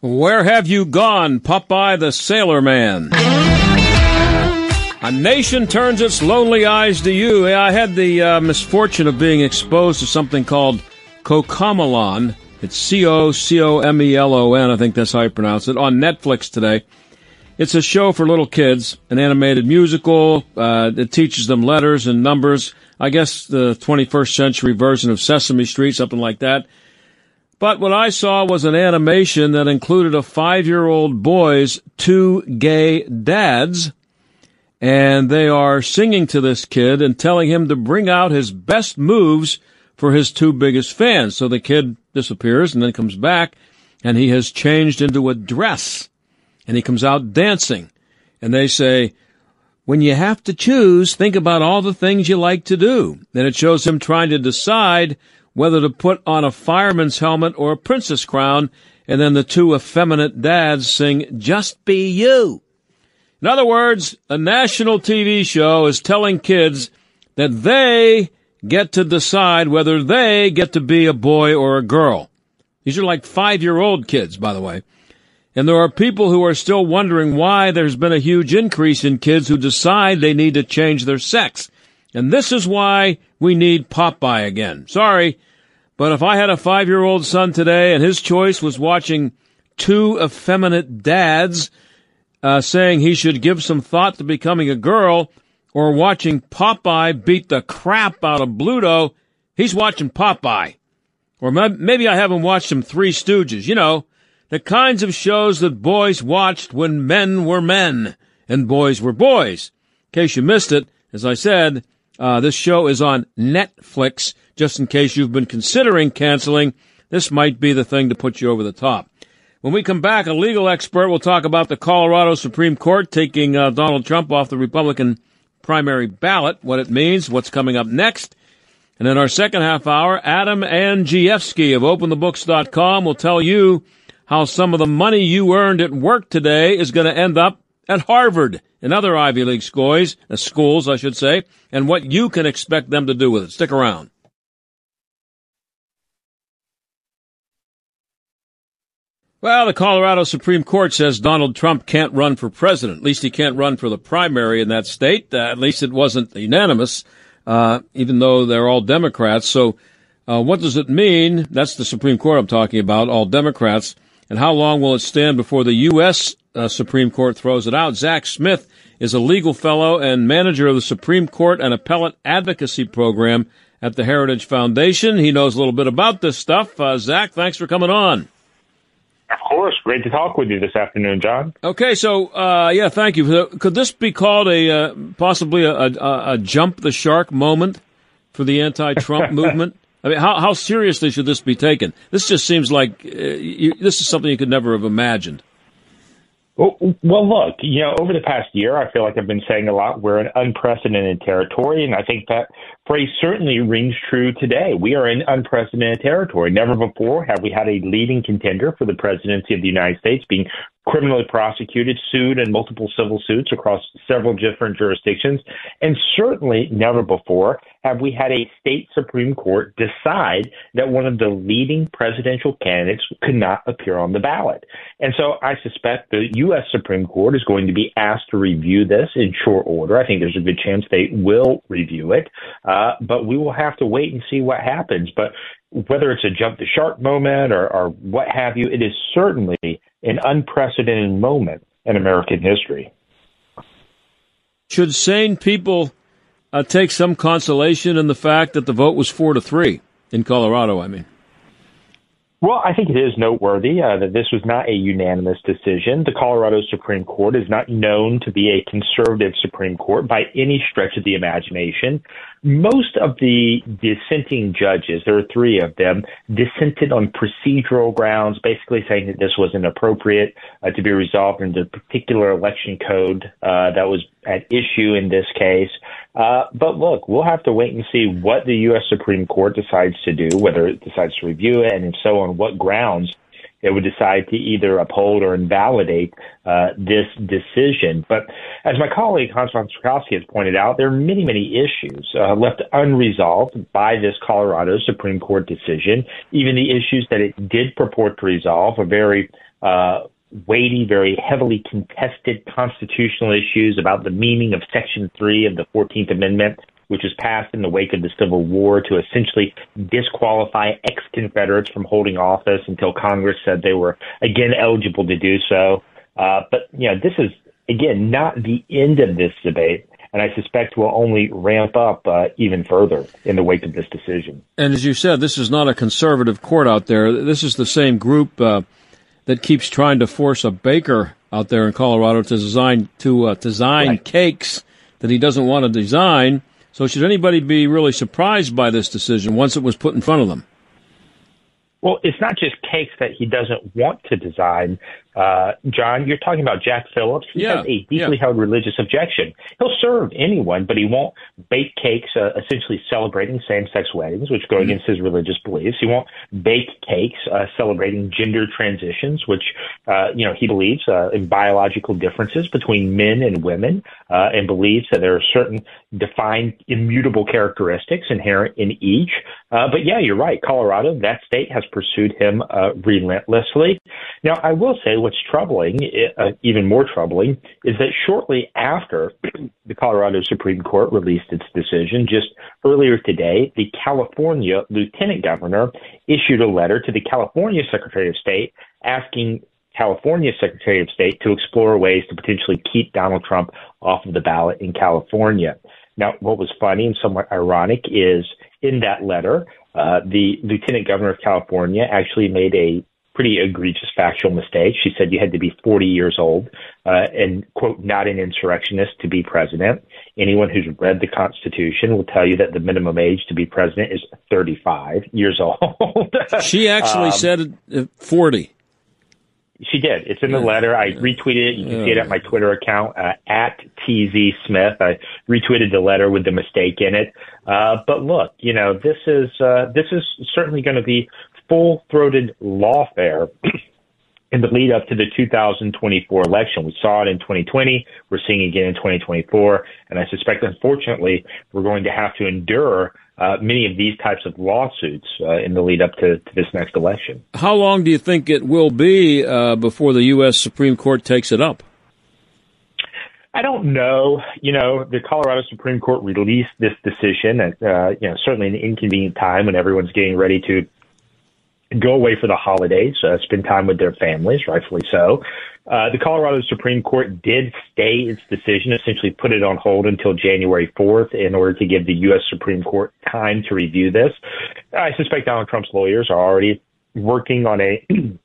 Where have you gone, Popeye the Sailor Man? A nation turns its lonely eyes to you. I had the uh, misfortune of being exposed to something called CoComelon. It's C O C O M E L O N, I think that's how you pronounce it, on Netflix today. It's a show for little kids, an animated musical. Uh, teaches them letters and numbers. I guess the 21st century version of Sesame Street, something like that. But what I saw was an animation that included a five year old boy's two gay dads. And they are singing to this kid and telling him to bring out his best moves for his two biggest fans. So the kid disappears and then comes back and he has changed into a dress and he comes out dancing. And they say, when you have to choose, think about all the things you like to do. Then it shows him trying to decide whether to put on a fireman's helmet or a princess crown, and then the two effeminate dads sing, Just Be You. In other words, a national TV show is telling kids that they get to decide whether they get to be a boy or a girl. These are like five year old kids, by the way. And there are people who are still wondering why there's been a huge increase in kids who decide they need to change their sex. And this is why we need Popeye again. Sorry, but if I had a five year old son today and his choice was watching two effeminate dads uh, saying he should give some thought to becoming a girl or watching Popeye beat the crap out of Bluto, he's watching Popeye. Or maybe I haven't watched some Three Stooges. You know, the kinds of shows that boys watched when men were men and boys were boys. In case you missed it, as I said, uh, this show is on Netflix. Just in case you've been considering canceling, this might be the thing to put you over the top. When we come back, a legal expert will talk about the Colorado Supreme Court taking uh, Donald Trump off the Republican primary ballot, what it means, what's coming up next. And in our second half hour, Adam Andrzejewski of OpenTheBooks.com will tell you how some of the money you earned at work today is going to end up at Harvard and other Ivy League schools, uh, schools, I should say, and what you can expect them to do with it. Stick around. Well, the Colorado Supreme Court says Donald Trump can't run for president. At least he can't run for the primary in that state. Uh, at least it wasn't unanimous, uh, even though they're all Democrats. So, uh, what does it mean? That's the Supreme Court I'm talking about, all Democrats. And how long will it stand before the U.S. Uh, Supreme Court throws it out? Zack Smith is a legal fellow and manager of the Supreme Court and Appellate Advocacy Program at the Heritage Foundation. He knows a little bit about this stuff. Uh, Zack, thanks for coming on. Of course. Great to talk with you this afternoon, John. Okay, so uh, yeah, thank you. Could this be called a uh, possibly a, a, a, jump the shark moment for the anti-Trump movement? I mean, how, how seriously should this be taken? This just seems like uh, you, this is something you could never have imagined. Well, look, you know, over the past year, I feel like I've been saying a lot. We're in unprecedented territory, and I think that phrase certainly rings true today. We are in unprecedented territory. Never before have we had a leading contender for the presidency of the United States being criminally prosecuted, sued in multiple civil suits across several different jurisdictions. And certainly never before have we had a state Supreme Court decide that one of the leading presidential candidates could not appear on the ballot. And so I suspect the U.S. Supreme Court is going to be asked to review this in short order. I think there's a good chance they will review it, uh, but we will have to wait and see what happens. But whether it's a jump the shark moment or, or what have you, it is certainly an unprecedented moment in American history. Should sane people uh, take some consolation in the fact that the vote was four to three in Colorado? I mean. Well, I think it is noteworthy uh, that this was not a unanimous decision. The Colorado Supreme Court is not known to be a conservative Supreme Court by any stretch of the imagination. Most of the dissenting judges, there are three of them, dissented on procedural grounds, basically saying that this was inappropriate uh, to be resolved in the particular election code uh, that was at issue in this case. Uh, but look, we'll have to wait and see what the U.S. Supreme Court decides to do, whether it decides to review it, and if so, on what grounds it would decide to either uphold or invalidate uh, this decision. But as my colleague Hans von Spakovsky has pointed out, there are many, many issues uh, left unresolved by this Colorado Supreme Court decision. Even the issues that it did purport to resolve are very uh, weighty, very heavily contested constitutional issues about the meaning of Section 3 of the 14th Amendment which was passed in the wake of the Civil War to essentially disqualify ex Confederates from holding office until Congress said they were again eligible to do so. Uh, but, you know, this is, again, not the end of this debate. And I suspect will only ramp up uh, even further in the wake of this decision. And as you said, this is not a conservative court out there. This is the same group uh, that keeps trying to force a baker out there in Colorado to design to uh, design right. cakes that he doesn't want to design so, should anybody be really surprised by this decision once it was put in front of them? Well, it's not just cakes that he doesn't want to design. Uh, John, you're talking about Jack Phillips. He yeah, has a deeply yeah. held religious objection. He'll serve anyone, but he won't bake cakes uh, essentially celebrating same-sex weddings, which go mm-hmm. against his religious beliefs. He won't bake cakes uh, celebrating gender transitions, which uh, you know he believes uh, in biological differences between men and women, uh, and believes that there are certain defined immutable characteristics inherent in each. Uh, but yeah, you're right. Colorado, that state has pursued him uh, relentlessly. Now, I will say what's troubling, uh, even more troubling, is that shortly after the Colorado Supreme Court released its decision, just earlier today, the California Lieutenant Governor issued a letter to the California Secretary of State asking California Secretary of State to explore ways to potentially keep Donald Trump off of the ballot in California. Now, what was funny and somewhat ironic is in that letter, uh, the Lieutenant Governor of California actually made a pretty egregious factual mistake. She said you had to be 40 years old uh, and, quote, not an insurrectionist to be president. Anyone who's read the Constitution will tell you that the minimum age to be president is 35 years old. she actually um, said uh, 40. She did. It's in the letter. I retweeted it. You can see it at my Twitter account uh, at TZ Smith. I retweeted the letter with the mistake in it. Uh, but look, you know, this is uh, this is certainly going to be full throated lawfare in the lead up to the 2024 election. We saw it in 2020. We're seeing it again in 2024. And I suspect, unfortunately, we're going to have to endure uh, many of these types of lawsuits uh, in the lead up to, to, this next election. How long do you think it will be uh, before the U.S. Supreme Court takes it up? I don't know. You know, the Colorado Supreme Court released this decision at, uh, you know, certainly an inconvenient time when everyone's getting ready to go away for the holidays, uh, spend time with their families, rightfully so. Uh, the Colorado Supreme Court did stay its decision, essentially put it on hold until January 4th in order to give the U.S. Supreme Court time to review this. I suspect Donald Trump's lawyers are already working on a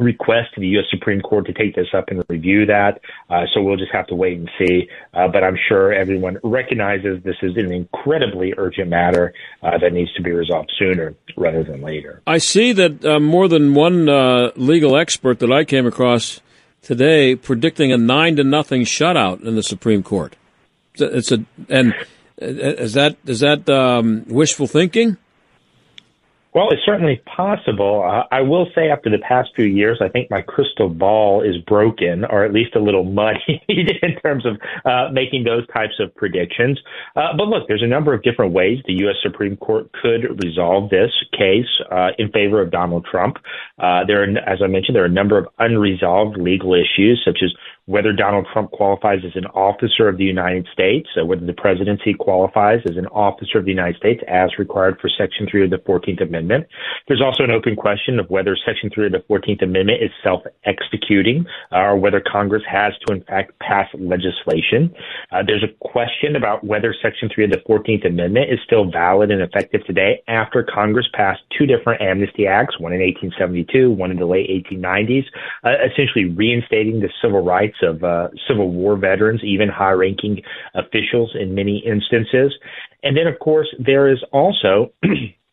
request to the U.S. Supreme Court to take this up and review that. Uh, so we'll just have to wait and see. Uh, but I'm sure everyone recognizes this is an incredibly urgent matter uh, that needs to be resolved sooner rather than later. I see that uh, more than one uh, legal expert that I came across today predicting a nine to nothing shutout in the Supreme Court. It's a, it's a and uh, is that is that um, wishful thinking? Well, it's certainly possible. Uh, I will say, after the past few years, I think my crystal ball is broken, or at least a little muddied in terms of uh, making those types of predictions. Uh, but look, there's a number of different ways the U.S. Supreme Court could resolve this case uh, in favor of Donald Trump. Uh, there, are, as I mentioned, there are a number of unresolved legal issues, such as whether Donald Trump qualifies as an officer of the United States, uh, whether the presidency qualifies as an officer of the United States as required for Section 3 of the 14th Amendment. There's also an open question of whether Section 3 of the 14th Amendment is self-executing uh, or whether Congress has to, in fact, pass legislation. Uh, there's a question about whether Section 3 of the 14th Amendment is still valid and effective today after Congress passed two different amnesty acts, one in 1872, one in the late 1890s, uh, essentially reinstating the civil rights of uh, Civil War veterans, even high ranking officials in many instances. And then, of course, there is also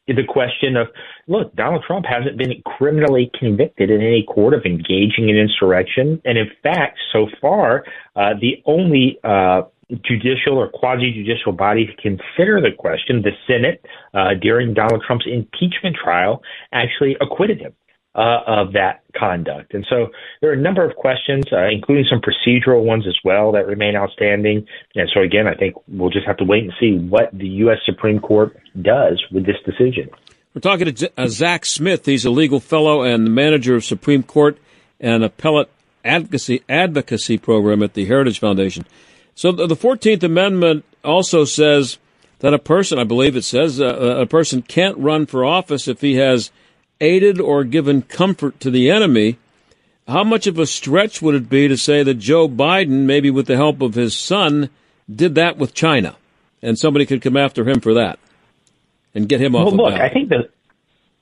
the question of look, Donald Trump hasn't been criminally convicted in any court of engaging in insurrection. And in fact, so far, uh, the only uh, judicial or quasi judicial body to consider the question, the Senate, uh, during Donald Trump's impeachment trial, actually acquitted him. Uh, of that conduct. And so there are a number of questions, uh, including some procedural ones as well, that remain outstanding. And so, again, I think we'll just have to wait and see what the U.S. Supreme Court does with this decision. We're talking to uh, Zack Smith. He's a legal fellow and the manager of Supreme Court and appellate advocacy, advocacy program at the Heritage Foundation. So the 14th Amendment also says that a person, I believe it says, uh, a person can't run for office if he has aided or given comfort to the enemy. How much of a stretch would it be to say that Joe Biden, maybe with the help of his son, did that with China, and somebody could come after him for that and get him off? Well, look, I think the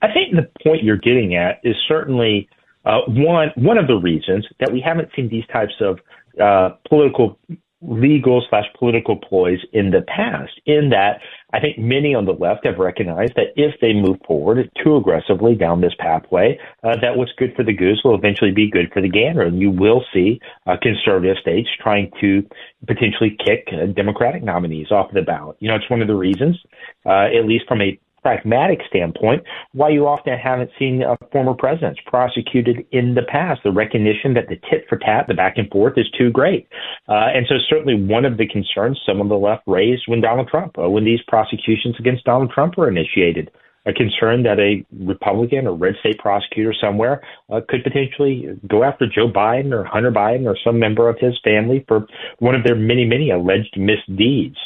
I think the point you're getting at is certainly uh, one one of the reasons that we haven't seen these types of uh, political legal slash political ploys in the past. In that, I think many on the left have recognized that if they move forward too aggressively down this pathway, uh, that what's good for the goose will eventually be good for the gander, and you will see uh, conservative states trying to potentially kick uh, Democratic nominees off the ballot. You know, it's one of the reasons, uh, at least from a pragmatic standpoint, why you often haven't seen former presidents prosecuted in the past. The recognition that the tit for tat, the back and forth, is too great. Uh, and so, certainly, one of the concerns some of the left raised when Donald Trump, uh, when these prosecutions against Donald Trump were initiated, a concern that a Republican or red state prosecutor somewhere uh, could potentially go after Joe Biden or Hunter Biden or some member of his family for one of their many, many alleged misdeeds.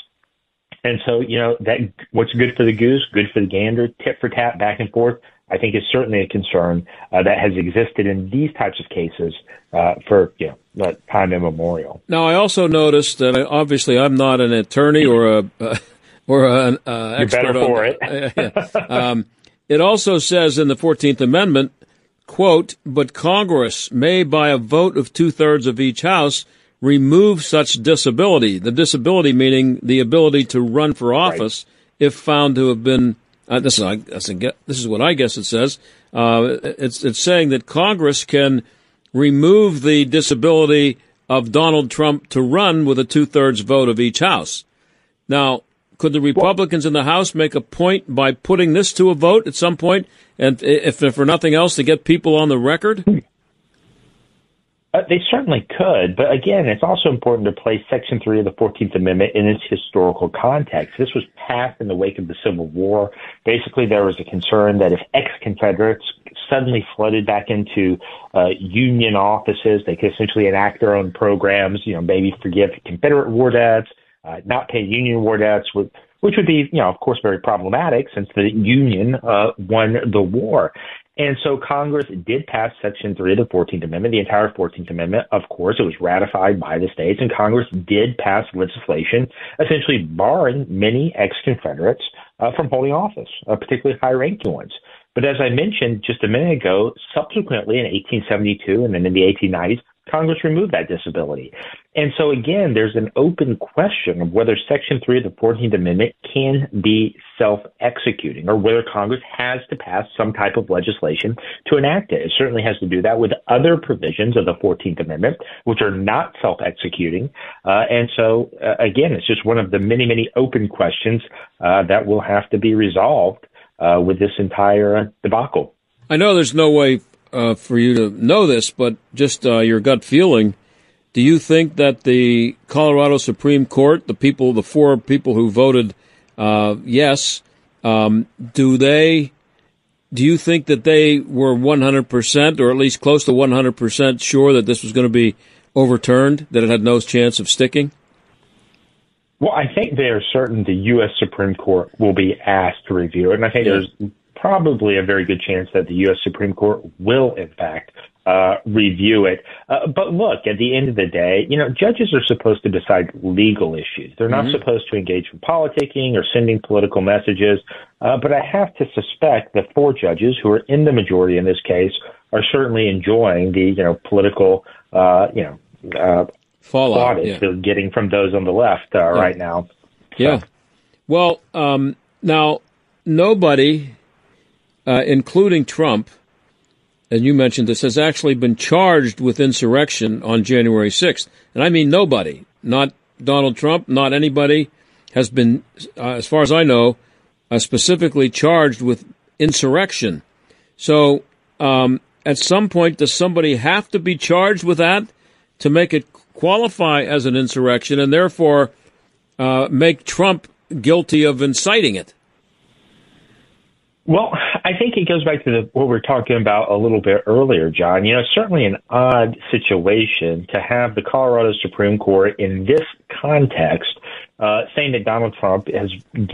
And so, you know, that what's good for the goose, good for the gander, tit for tat, back and forth. I think is certainly a concern uh, that has existed in these types of cases uh, for you know time immemorial. Now, I also noticed that I, obviously I'm not an attorney or a uh, or an uh, expert for on, it. um, it also says in the Fourteenth Amendment, "quote But Congress may, by a vote of two thirds of each house." Remove such disability. The disability meaning the ability to run for office right. if found to have been. Uh, this is I, this is what I guess it says. Uh, it's it's saying that Congress can remove the disability of Donald Trump to run with a two thirds vote of each house. Now, could the Republicans in the House make a point by putting this to a vote at some point, and if, if for nothing else, to get people on the record? Uh, they certainly could, but again, it's also important to place Section 3 of the 14th Amendment in its historical context. This was passed in the wake of the Civil War. Basically, there was a concern that if ex-Confederates suddenly flooded back into uh, Union offices, they could essentially enact their own programs, you know, maybe forgive Confederate war debts, uh, not pay Union war debts, which would be, you know, of course, very problematic since the Union uh, won the war. And so Congress did pass Section 3 of the 14th Amendment, the entire 14th Amendment. Of course, it was ratified by the states, and Congress did pass legislation essentially barring many ex Confederates uh, from holding office, uh, particularly high ranking ones. But as I mentioned just a minute ago, subsequently in 1872 and then in the 1890s, Congress removed that disability. And so again, there's an open question of whether Section 3 of the 14th Amendment can be self-executing or whether Congress has to pass some type of legislation to enact it. It certainly has to do that with other provisions of the 14th Amendment, which are not self-executing. Uh, and so uh, again, it's just one of the many, many open questions uh, that will have to be resolved uh, with this entire debacle. I know there's no way uh, for you to know this, but just uh, your gut feeling. Do you think that the Colorado Supreme Court, the people, the four people who voted uh, yes, um, do they? Do you think that they were 100% or at least close to 100% sure that this was going to be overturned, that it had no chance of sticking? Well, I think they are certain the U.S. Supreme Court will be asked to review it. And I think yeah. there's probably a very good chance that the U.S. Supreme Court will, in fact, uh, review it. Uh, but look, at the end of the day, you know, judges are supposed to decide legal issues. They're not mm-hmm. supposed to engage in politicking or sending political messages. Uh, but I have to suspect that four judges who are in the majority in this case are certainly enjoying the, you know, political, uh, you know, uh, fallout yeah. they're getting from those on the left uh, yeah. right now. So. Yeah. Well, um, now nobody, uh, including Trump, and you mentioned this, has actually been charged with insurrection on January 6th. And I mean nobody, not Donald Trump, not anybody has been, uh, as far as I know, uh, specifically charged with insurrection. So, um, at some point, does somebody have to be charged with that to make it qualify as an insurrection and therefore uh, make Trump guilty of inciting it? Well, I think it goes back to the, what we are talking about a little bit earlier, John. You know, it's certainly an odd situation to have the Colorado Supreme Court in this context uh, saying that Donald Trump has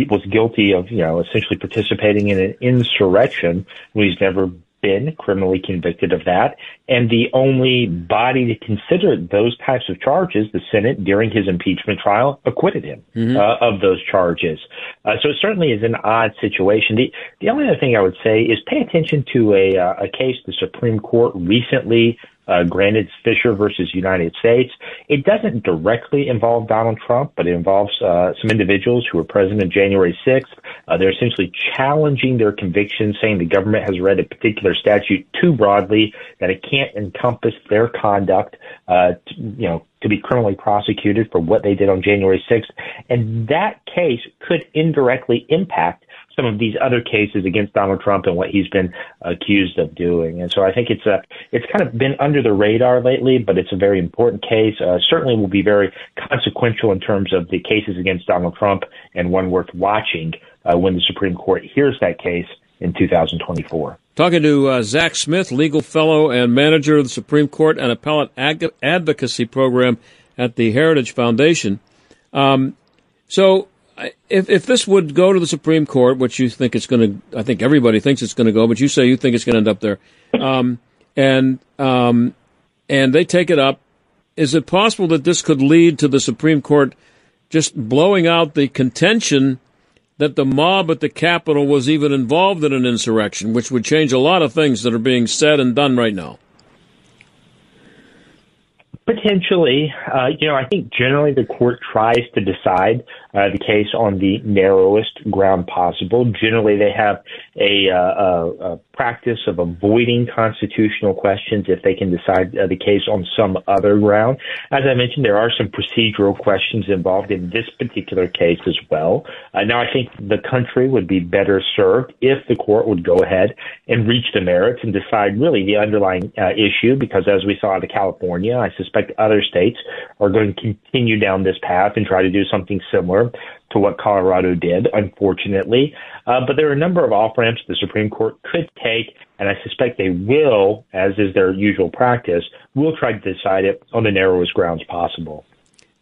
was guilty of, you know, essentially participating in an insurrection when he's never been criminally convicted of that. And the only body to consider those types of charges, the Senate, during his impeachment trial, acquitted him mm-hmm. uh, of those charges. Uh, so it certainly is an odd situation. The, the only other thing I would say is pay attention to a, uh, a case the Supreme Court recently uh, granted Fisher versus United States. It doesn't directly involve Donald Trump, but it involves uh, some individuals who were present on January 6th. Uh, they're essentially challenging their convictions, saying the government has read a particular statute too broadly, that it can't encompass their conduct, uh, to, you know, to be criminally prosecuted for what they did on January 6th. And that case could indirectly impact some of these other cases against Donald Trump and what he's been accused of doing. And so I think it's a it's kind of been under the radar lately, but it's a very important case. Uh, certainly will be very consequential in terms of the cases against Donald Trump and one worth watching uh, when the Supreme Court hears that case in 2024. Talking to uh, Zack Smith, legal fellow and manager of the Supreme Court and appellate ag- advocacy program at the Heritage Foundation. Um, so if if this would go to the Supreme Court, which you think it's going to, I think everybody thinks it's going to go, but you say you think it's going to end up there, um, and um, and they take it up, is it possible that this could lead to the Supreme Court just blowing out the contention that the mob at the Capitol was even involved in an insurrection, which would change a lot of things that are being said and done right now? Potentially, uh, you know, I think generally the court tries to decide uh, the case on the narrowest ground possible. Generally, they have a, uh, a, a practice of avoiding constitutional questions if they can decide uh, the case on some other ground. As I mentioned, there are some procedural questions involved in this particular case as well. Uh, now, I think the country would be better served if the court would go ahead and reach the merits and decide really the underlying uh, issue, because as we saw out of California, I suspect other states are going to continue down this path and try to do something similar to what Colorado did, unfortunately. Uh, but there are a number of off ramps the Supreme Court could take, and I suspect they will, as is their usual practice, will try to decide it on the narrowest grounds possible.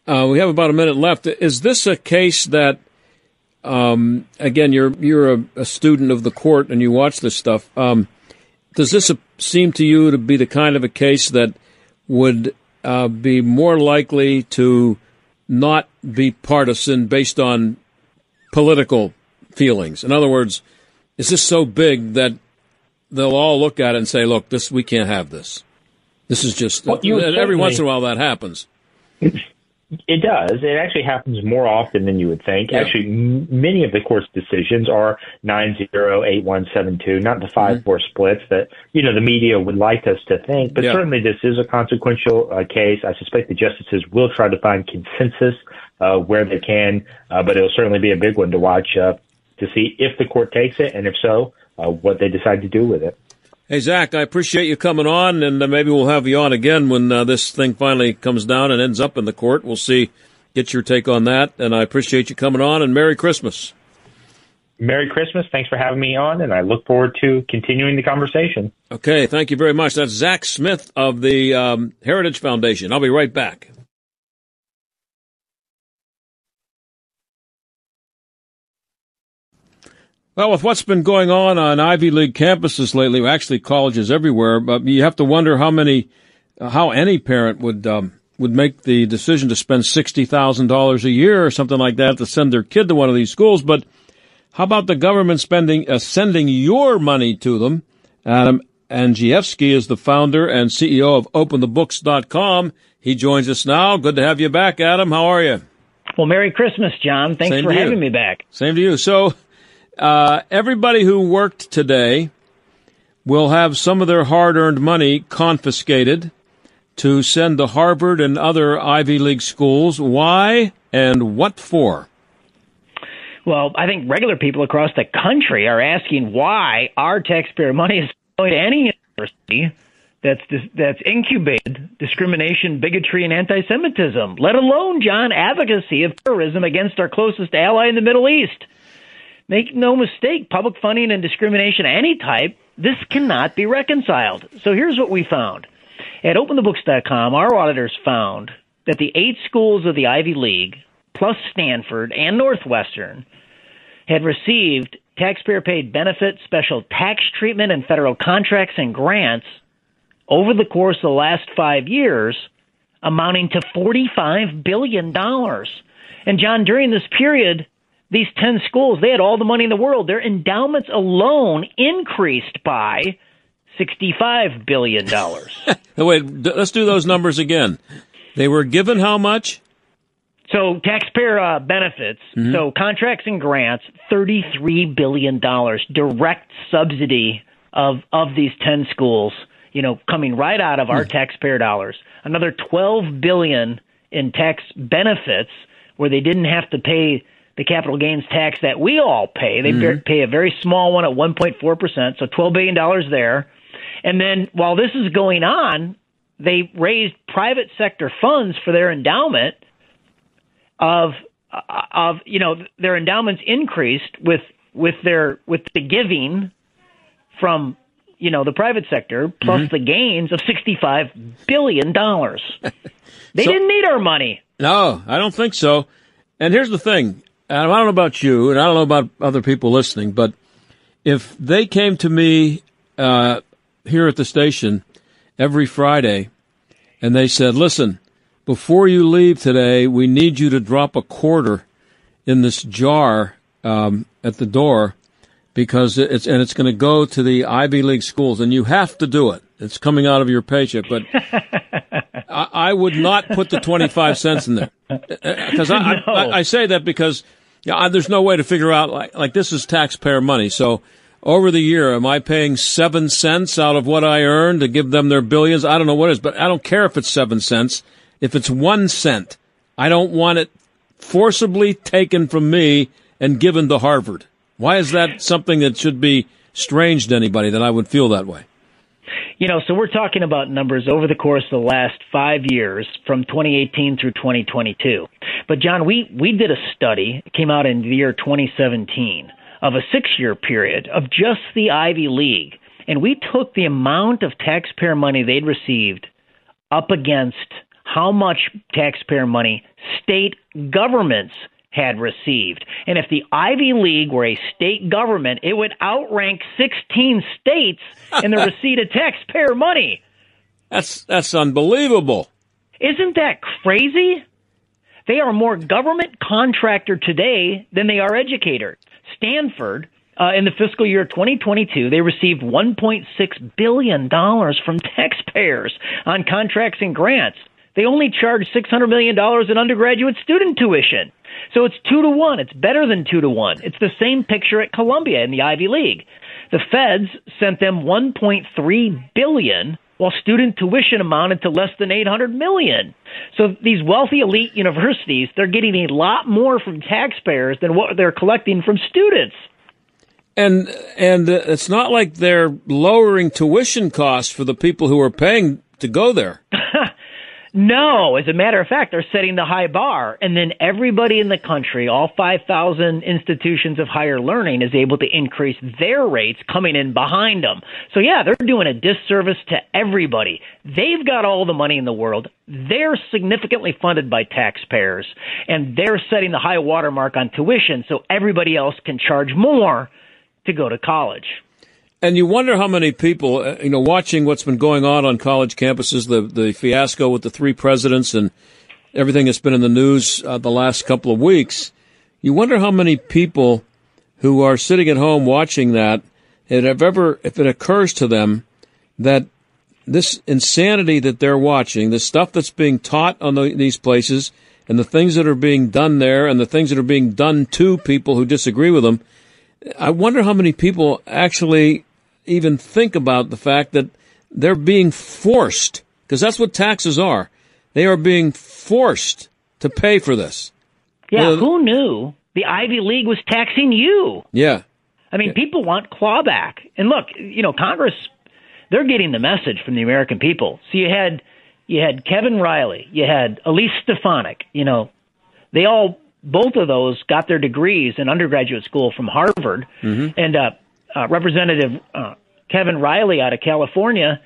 Uh, we have about a minute left. Is this a case that, um, again, you're you're a, a, student of the court and you watch this stuff? Um, does this seem to you to be the kind of a case that would uh, be more likely to not be partisan based on political feelings. In other words, is this so big that they'll all look at it and say, "Look, this we can't have this. This is just." Well, every once in a while that happens. It does. It actually happens more often than you would think. Yeah. Actually, m- many of the court's decisions are nine zero eight one seven two, not the 5 mm-hmm. four splits that you know the media would like us to think. But yeah. certainly, this is a consequential uh, case. I suspect the justices will try to find consensus uh, where they can, uh, but it'll certainly be a big one to watch uh, to see if the court takes it, and if so, uh, what they decide to do with it. Hey, Zack, I appreciate you coming on, and uh, maybe we'll have you on again when uh, this thing finally comes down and ends up in the court. We'll see, get your take on that, and I appreciate you coming on, and Merry Christmas. Merry Christmas. Thanks for having me on, and I look forward to continuing the conversation. Okay, thank you very much. That's Zack Smith of the um, Heritage Foundation. I'll be right back. Well, with what's been going on on Ivy League campuses lately, actually colleges everywhere, but you have to wonder how many, how any parent would um, would make the decision to spend sixty thousand dollars a year or something like that to send their kid to one of these schools. But how about the government spending uh, sending your money to them? Adam, Andrzejewski is the founder and CEO of OpenTheBooks.com. He joins us now. Good to have you back, Adam. How are you? Well, Merry Christmas, John. Thanks Same for having me back. Same to you. So, uh, everybody who worked today will have some of their hard earned money confiscated to send to Harvard and other Ivy League schools. Why and what for? Well, I think regular people across the country are asking why our taxpayer money is going to any university that's that's incubated discrimination, bigotry, and anti-Semitism. Let alone, John, advocacy of terrorism against our closest ally in the Middle East. Make no mistake, public funding and discrimination of any type, this cannot be reconciled. So here's what we found. At openthebooks.com, our auditors found that the eight schools of the Ivy League, plus Stanford and Northwestern, had received taxpayer paid benefits, special tax treatment, and federal contracts and grants over the course of the last five years amounting to $45 billion. And John, during this period, these 10 schools, they had all the money in the world. Their endowments alone increased by $65 billion. Wait, let's do those numbers again. They were given how much? So taxpayer uh, benefits, mm-hmm. so contracts and grants, $33 billion direct subsidy of, of these 10 schools you know, coming right out of our hmm. taxpayer dollars. Another 12 billion in tax benefits where they didn't have to pay the capital gains tax that we all pay. They mm-hmm. pay a very small one at 1.4%, so 12 billion dollars there. And then while this is going on, they raised private sector funds for their endowment of of you know their endowments increased with with their with the giving from you know, the private sector plus mm-hmm. the gains of $65 billion. they so, didn't need our money. No, I don't think so. And here's the thing. I don't know about you, and I don't know about other people listening, but if they came to me uh, here at the station every Friday and they said, listen, before you leave today, we need you to drop a quarter in this jar um, at the door because it's and it's going to go to the Ivy League schools, and you have to do it. It's coming out of your paycheck, but I, I, would not put the twenty five cents in there because uh, I, no. I, I, say that because yeah, there's no way to figure out like like this is taxpayer money. So over the year, am I paying seven cents out of what I earn to give them their billions? I don't know what it is, but I don't care if it's seven cents. If it's one cent, I don't want it forcibly taken from me and given to Harvard. Why is that something that should be strange to anybody that I would feel that way? You know, so we're talking about numbers over the course of the last five years from 2018 through 2022. But John, we, we did a study, it came out in the year 2017, of a six year period of just the Ivy League. And we took the amount of taxpayer money they'd received up against how much taxpayer money state governments had received. And if the Ivy League were a state government, it would outrank 16 states in the receipt of taxpayer money. That's that's unbelievable. Isn't that crazy? They are more government contractor today than they are educator. Stanford uh, in the fiscal year 2022, they received $1.6 billion from taxpayers on contracts and grants. They only charge $600 million in undergraduate student tuition. So it's two to one. It's better than two to one. It's the same picture at Columbia in the Ivy League. The feds sent them 1.3 billion while student tuition amounted to less than 800 million. So these wealthy elite universities, they're getting a lot more from taxpayers than what they're collecting from students. And and it's not like they're lowering tuition costs for the people who are paying to go there. No, as a matter of fact, they're setting the high bar. And then everybody in the country, all 5,000 institutions of higher learning, is able to increase their rates coming in behind them. So, yeah, they're doing a disservice to everybody. They've got all the money in the world. They're significantly funded by taxpayers. And they're setting the high watermark on tuition so everybody else can charge more to go to college. And you wonder how many people, uh, you know, watching what's been going on on college campuses, the the fiasco with the three presidents and everything that's been in the news uh, the last couple of weeks. You wonder how many people who are sitting at home watching that, and have ever, if it occurs to them that this insanity that they're watching, the stuff that's being taught on the, these places, and the things that are being done there, and the things that are being done to people who disagree with them, I wonder how many people actually even think about the fact that they're being forced, because that's what taxes are. They are being forced to pay for this. Yeah, well, who knew the Ivy League was taxing you? Yeah. I mean, people want clawback. And look, you know, Congress, they're getting the message from the American people. So you had you had Kevin Kiley, you had Elise Stefanik, you know, they all both of those got their degrees in undergraduate school from Harvard, mm-hmm. and uh, uh, Representative uh, Kevin Kiley out of California,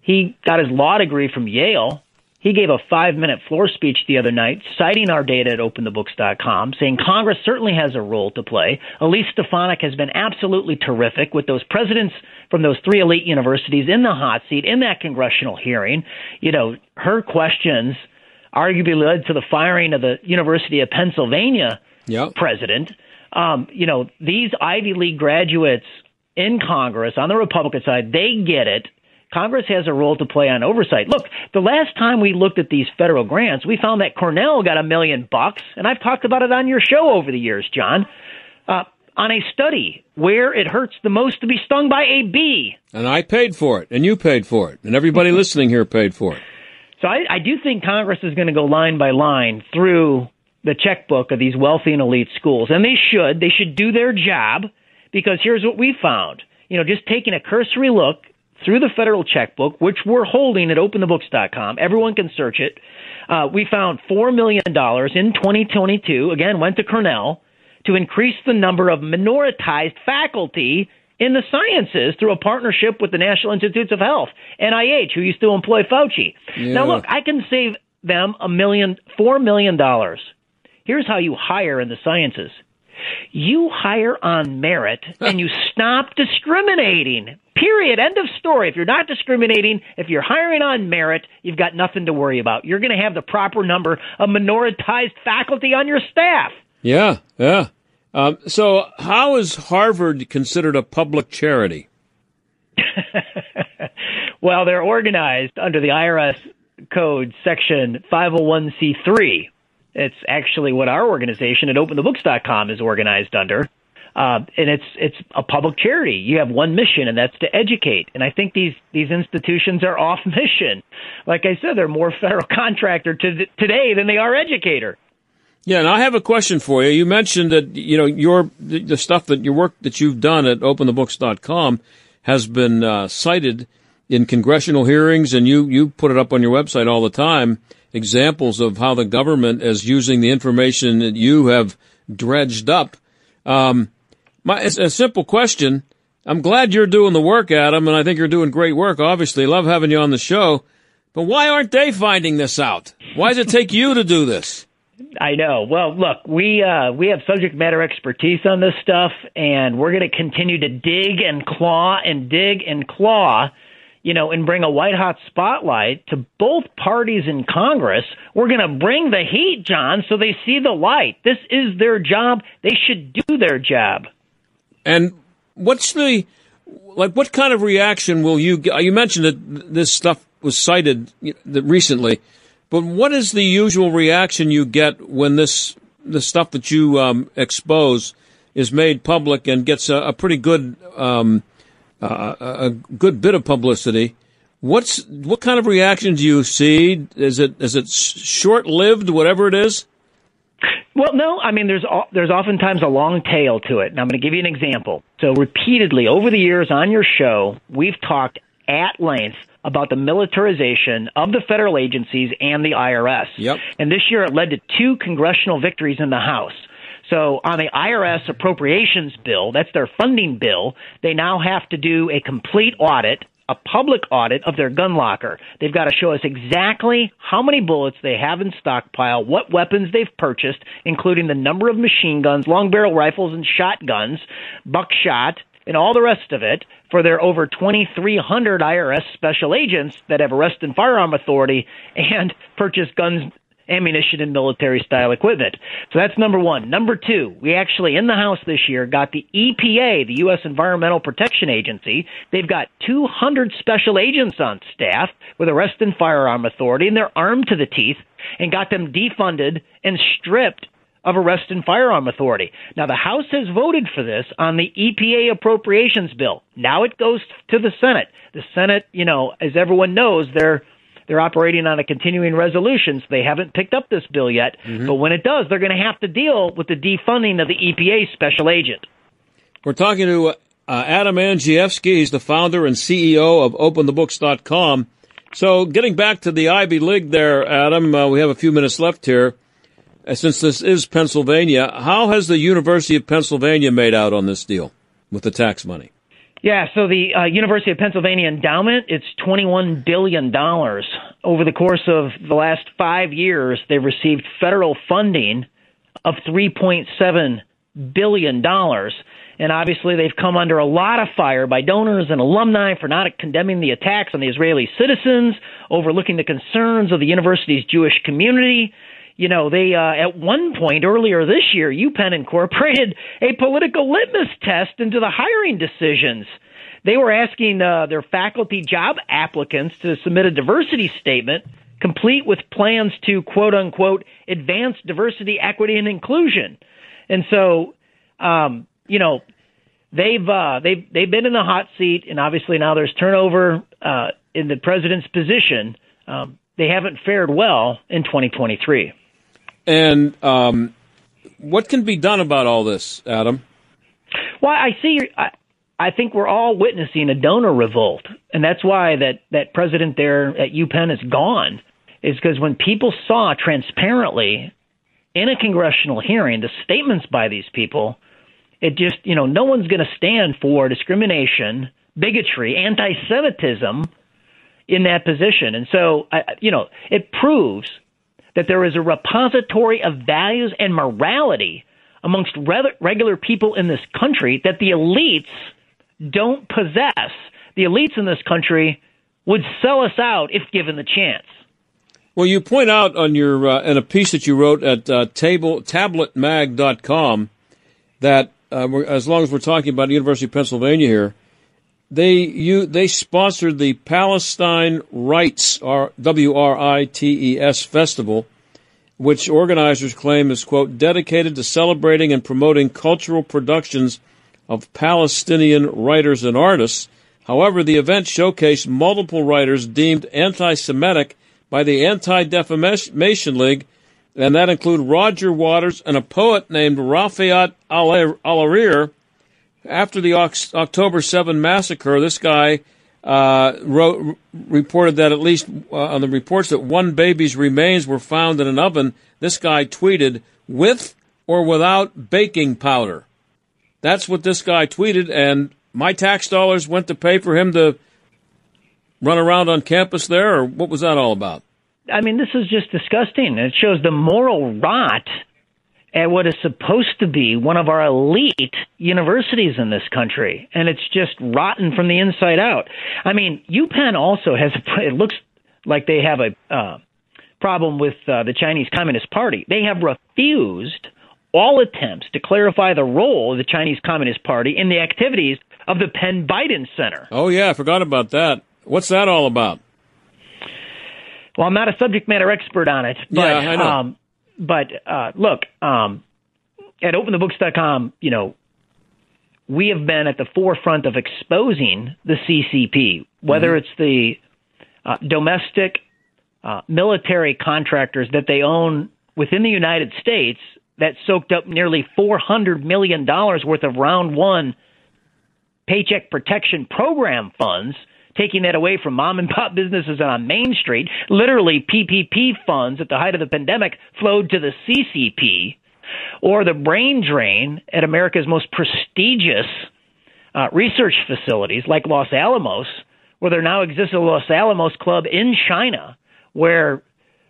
he got his law degree from Yale. He gave a five minute floor speech the other night, citing our data at openthebooks.com, saying Congress certainly has a role to play. Elise Stefanik has been absolutely terrific with those presidents from those three elite universities in the hot seat in that congressional hearing. You know, her questions arguably led to the firing of the University of Pennsylvania yep. president. Um, you know, these Ivy League graduates in Congress on the Republican side, they get it. Congress has a role to play on oversight. Look, the last time we looked at these federal grants, we found that Cornell got a million bucks, and I've talked about it on your show over the years, John, uh, on a study where it hurts the most to be stung by a bee. And I paid for it, and you paid for it, and everybody listening here paid for it. So I, I do think Congress is going to go line by line through the checkbook of these wealthy and elite schools, and they should. They should do their job because here's what we found. You know, just taking a cursory look through the federal checkbook, which we're holding at openthebooks.com. Everyone can search it. Uh, we found $4 million in 2022, again, went to Cornell, to increase the number of minoritized faculty in the sciences through a partnership with the National Institutes of Health, NIH, who used to employ Fauci. Yeah. Now, look, I can save them a million, four million dollars. Here's how you hire in the sciences you hire on merit and you stop discriminating. Period. End of story. If you're not discriminating, if you're hiring on merit, you've got nothing to worry about. You're going to have the proper number of minoritized faculty on your staff. Yeah, yeah. Um, so, how is Harvard considered a public charity? well, they're organized under the IRS code section 501c3, it's actually what our organization at OpenTheBooks.com is organized under. Uh, and it's it's a public charity. You have one mission, and that's to educate. And I think these these institutions are off mission. Like I said, they're more federal contractor to today than they are educator. Yeah, and I have a question for you. You mentioned that you know your the, the stuff that your work that you've done at OpenTheBooks.com has been uh, cited in congressional hearings, and you you put it up on your website all the time examples of how the government is using the information that you have dredged up. Um, my, it's a simple question. I'm glad you're doing the work, Adam, and I think you're doing great work. Obviously, love having you on the show. But why aren't they finding this out? Why does it take you to do this? I know. Well, look, we uh, we have subject matter expertise on this stuff, and we're going to continue to dig and claw and dig and claw you know, and bring a white hot spotlight to both parties in Congress. We're going to bring the heat, John, so they see the light. This is their job. They should do their job. And what's the like? What kind of reaction will you get? You mentioned that this stuff was cited recently, but what is the usual reaction you get when this the stuff that you um, expose is made public and gets a, a pretty good um, uh, a good bit of publicity. What's what kind of reaction do you see? Is it is it short lived, whatever it is? Well, no. I mean, there's there's oftentimes a long tail to it, and I'm going to give you an example. So, repeatedly over the years on your show, we've talked at length about the militarization of the federal agencies and the IRS. Yep. And this year, it led to two congressional victories in the House. So on the IRS appropriations bill, that's their funding bill, they now have to do a complete audit a public audit of their gun locker. They've got to show us exactly how many bullets they have in stockpile, what weapons they've purchased, including the number of machine guns, long barrel rifles, and shotguns, buckshot, and all the rest of it for their over 2,300 IRS special agents that have arrest and firearm authority and purchase guns ammunition and military style equipment. So that's number one. Number two, we actually in the House this year got the EPA, the U.S. Environmental Protection Agency. They've got 200 special agents on staff with Arrest and Firearm Authority, and they're armed to the teeth and got them defunded and stripped of Arrest and Firearm Authority. Now, the House has voted for this on the EPA appropriations bill. Now it goes to the Senate. The Senate, you know, as everyone knows, they're they're operating on a continuing resolution, so they haven't picked up this bill yet. Mm-hmm. But when it does, they're going to have to deal with the defunding of the EPA special agent. We're talking to uh, Adam Andrzejewski. He's the founder and CEO of OpenTheBooks.com. So, getting back to the Ivy League there, Adam, uh, we have a few minutes left here. Uh, since this is Pennsylvania, how has the University of Pennsylvania made out on this deal with the tax money? Yeah, so the uh, University of Pennsylvania endowment, it's $21 billion. Over the course of the last five years, they've received federal funding of $3.7 billion. And obviously, they've come under a lot of fire by donors and alumni for not condemning the attacks on the Israeli citizens, overlooking the concerns of the university's Jewish community you know, they uh, at one point earlier this year, UPenn incorporated a political litmus test into the hiring decisions. They were asking uh, their faculty job applicants to submit a diversity statement complete with plans to quote unquote advance diversity, equity, and inclusion. And so, um, you know, they've uh, they've they've been in the hot seat, and obviously now there's turnover uh, in the president's position. Um, they haven't fared well in 2023. And um, what can be done about all this, Adam? Well, I see. I, I think we're all witnessing a donor revolt, and that's why that that president there at UPenn is gone. Is because when people saw transparently in a congressional hearing the statements by these people, it just you know no one's going to stand for discrimination, bigotry, anti-Semitism in that position, and so I, you know it proves that there is a repository of values and morality amongst re- regular people in this country that the elites don't possess. The elites in this country would sell us out if given the chance. Well, you point out on your uh, in a piece that you wrote at uh, table tabletmag.com that uh, as long as we're talking about the University of Pennsylvania here, they you they sponsored the Palestine Writes or W R I T E S festival, which organizers claim is quote dedicated to celebrating and promoting cultural productions of Palestinian writers and artists. However, the event showcased multiple writers deemed anti-Semitic by the Anti-Defamation League, and that include Roger Waters and a poet named Refaat Alareer after the October 7 massacre, this guy uh, wrote, reported that at least uh, on the reports that one baby's remains were found in an oven. This guy tweeted, with or without baking powder. That's what this guy tweeted, and my tax dollars went to pay for him to run around on campus there, or what was that all about? I mean, this is just disgusting. It shows the moral rot at what is supposed to be one of our elite universities in this country, and it's just rotten from the inside out. I mean, UPenn also has a, it looks like they have a uh, problem with uh, the Chinese Communist Party. They have refused all attempts to clarify the role of the Chinese Communist Party in the activities of the Penn Biden Center. Oh yeah, I forgot about that. What's that all about? Well, I'm not a subject matter expert on it, but yeah, I know. Um, but uh, look, um, at OpenTheBooks.com, you know, we have been at the forefront of exposing the CCP, whether mm-hmm. it's the uh, domestic uh, military contractors that they own within the United States that soaked up nearly $400 million worth of round one paycheck protection program funds – taking that away from mom and pop businesses on Main Street. Literally, PPP funds at the height of the pandemic flowed to the CCP, or the brain drain at America's most prestigious uh, research facilities like Los Alamos, where there now exists a Los Alamos Club in China, where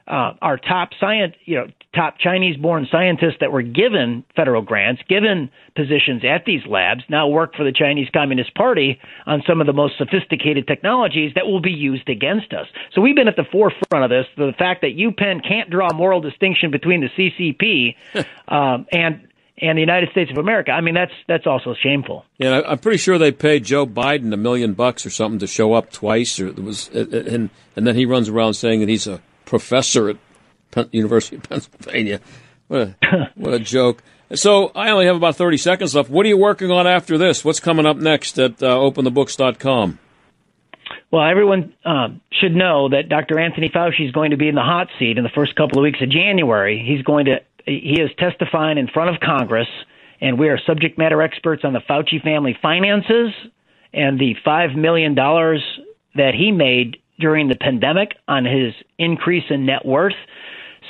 uh, our top science, you know, top Chinese-born scientists that were given federal grants, given positions at these labs, now work for the Chinese Communist Party on some of the most sophisticated technologies that will be used against us. So we've been at the forefront of this. The fact that UPenn can't draw a moral distinction between the CCP um, and and the United States of America. I mean, that's that's also shameful. Yeah, I'm pretty sure they paid Joe Biden a million bucks or something to show up twice, or it was, and and then he runs around saying that he's a professor at Penn, University of Pennsylvania. What a, what a joke. So I only have about 30 seconds left. What are you working on after this? What's coming up next at uh, openthebooks.com? Well, everyone um, should know that Dr. Anthony Fauci is going to be in the hot seat in the first couple of weeks of January. He's going to he is testifying in front of Congress, and we are subject matter experts on the Fauci family finances and the five million dollars that he made during the pandemic on his increase in net worth.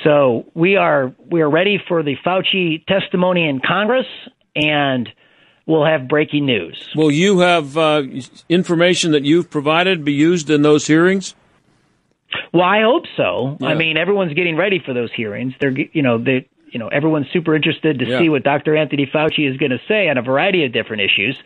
So we are we are ready for the Fauci testimony in Congress, and we'll have breaking news. Will you have uh, information that you've provided be used in those hearings? Well, I hope so. Yeah. I mean, everyone's getting ready for those hearings. They're you know they you know everyone's super interested to yeah. see what Dr. Anthony Fauci is going to say on a variety of different issues.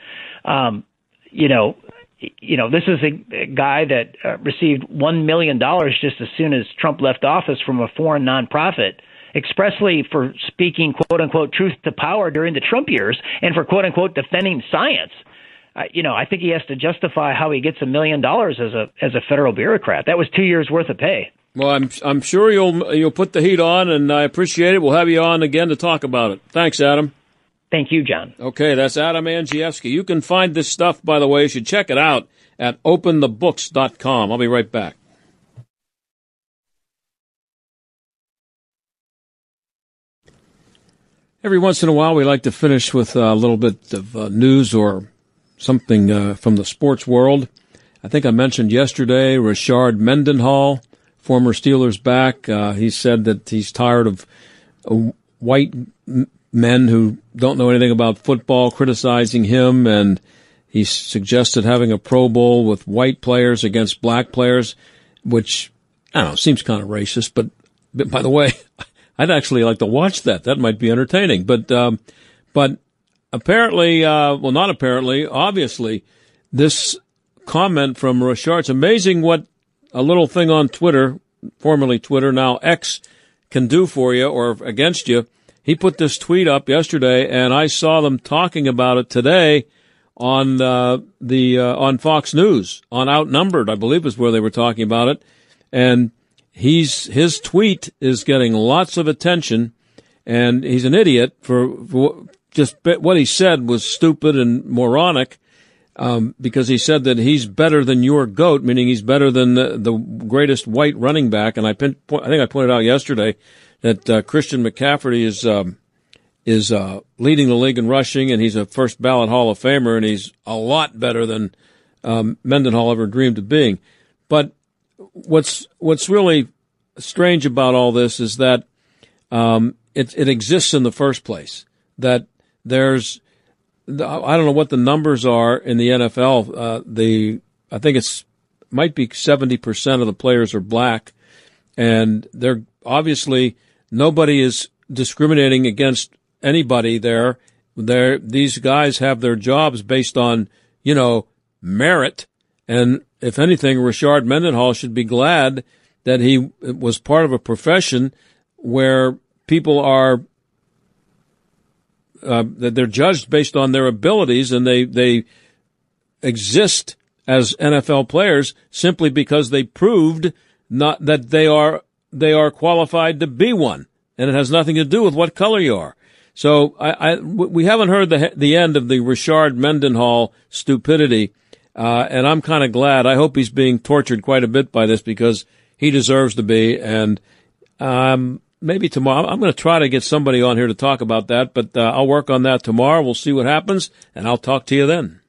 Um, you know, you know, this is a, guy that uh, received one million dollars just as soon as Trump left office from a foreign nonprofit, expressly for speaking "quote unquote" truth to power during the Trump years, and for "quote unquote" defending science. You know, I think he has to justify how he gets a million dollars as a as a federal bureaucrat. That was two years worth of pay. Well, I'm I'm sure you'll you'll put the heat on, and I appreciate it. We'll have you on again to talk about it. Thanks, Adam. Thank you, John. Okay, that's Adam Andrzejewski. You can find this stuff, by the way. You should check it out at openthebooks.com. I'll be right back. Every once in a while, we like to finish with a little bit of uh, news or something uh, from the sports world. I think I mentioned yesterday Rashard Mendenhall, former Steelers back. Uh, he said that he's tired of white men who don't know anything about football criticizing him, and he suggested having a Pro Bowl with white players against black players, which I don't know seems kind of racist. But, but by the way, I'd actually like to watch that. That might be entertaining. But um, but apparently, uh, well, not apparently, obviously, this comment from Rashard. It's amazing what a little thing on Twitter, formerly Twitter, now X, can do for you or against you he put this tweet up yesterday, and I saw them talking about it today on uh, the uh, on Fox News on Outnumbered, I believe is where they were talking about it, and he's his tweet is getting lots of attention, and he's an idiot for, for just what he said was stupid and moronic. Um, because he said that he's better than your goat, meaning he's better than the, the greatest white running back. And I, pin, I think I pointed out yesterday that uh, Christian McCaffrey is um, is uh, leading the league in rushing, and he's a first ballot Hall of Famer, and he's a lot better than um, Mendenhall ever dreamed of being. But what's what's really strange about all this is that um, it, it exists in the first place. That there's I don't know what the numbers are in the NFL. Uh, the I think it's might be seventy percent of the players are black, and they're obviously nobody is discriminating against anybody there. There, these guys have their jobs based on, you know, merit. And if anything, Rashard Mendenhall should be glad that he was part of a profession where people are uh, that they're judged based on their abilities and they they exist as NFL players simply because they proved not that they are they are qualified to be one, and it has nothing to do with what color you are. So I, I we haven't heard the the end of the Rashard Mendenhall stupidity, uh, and I'm kind of glad. I hope he's being tortured quite a bit by this because he deserves to be. And um, maybe tomorrow I'm going to try to get somebody on here to talk about that, but uh, I'll work on that tomorrow. We'll see what happens, and I'll talk to you then.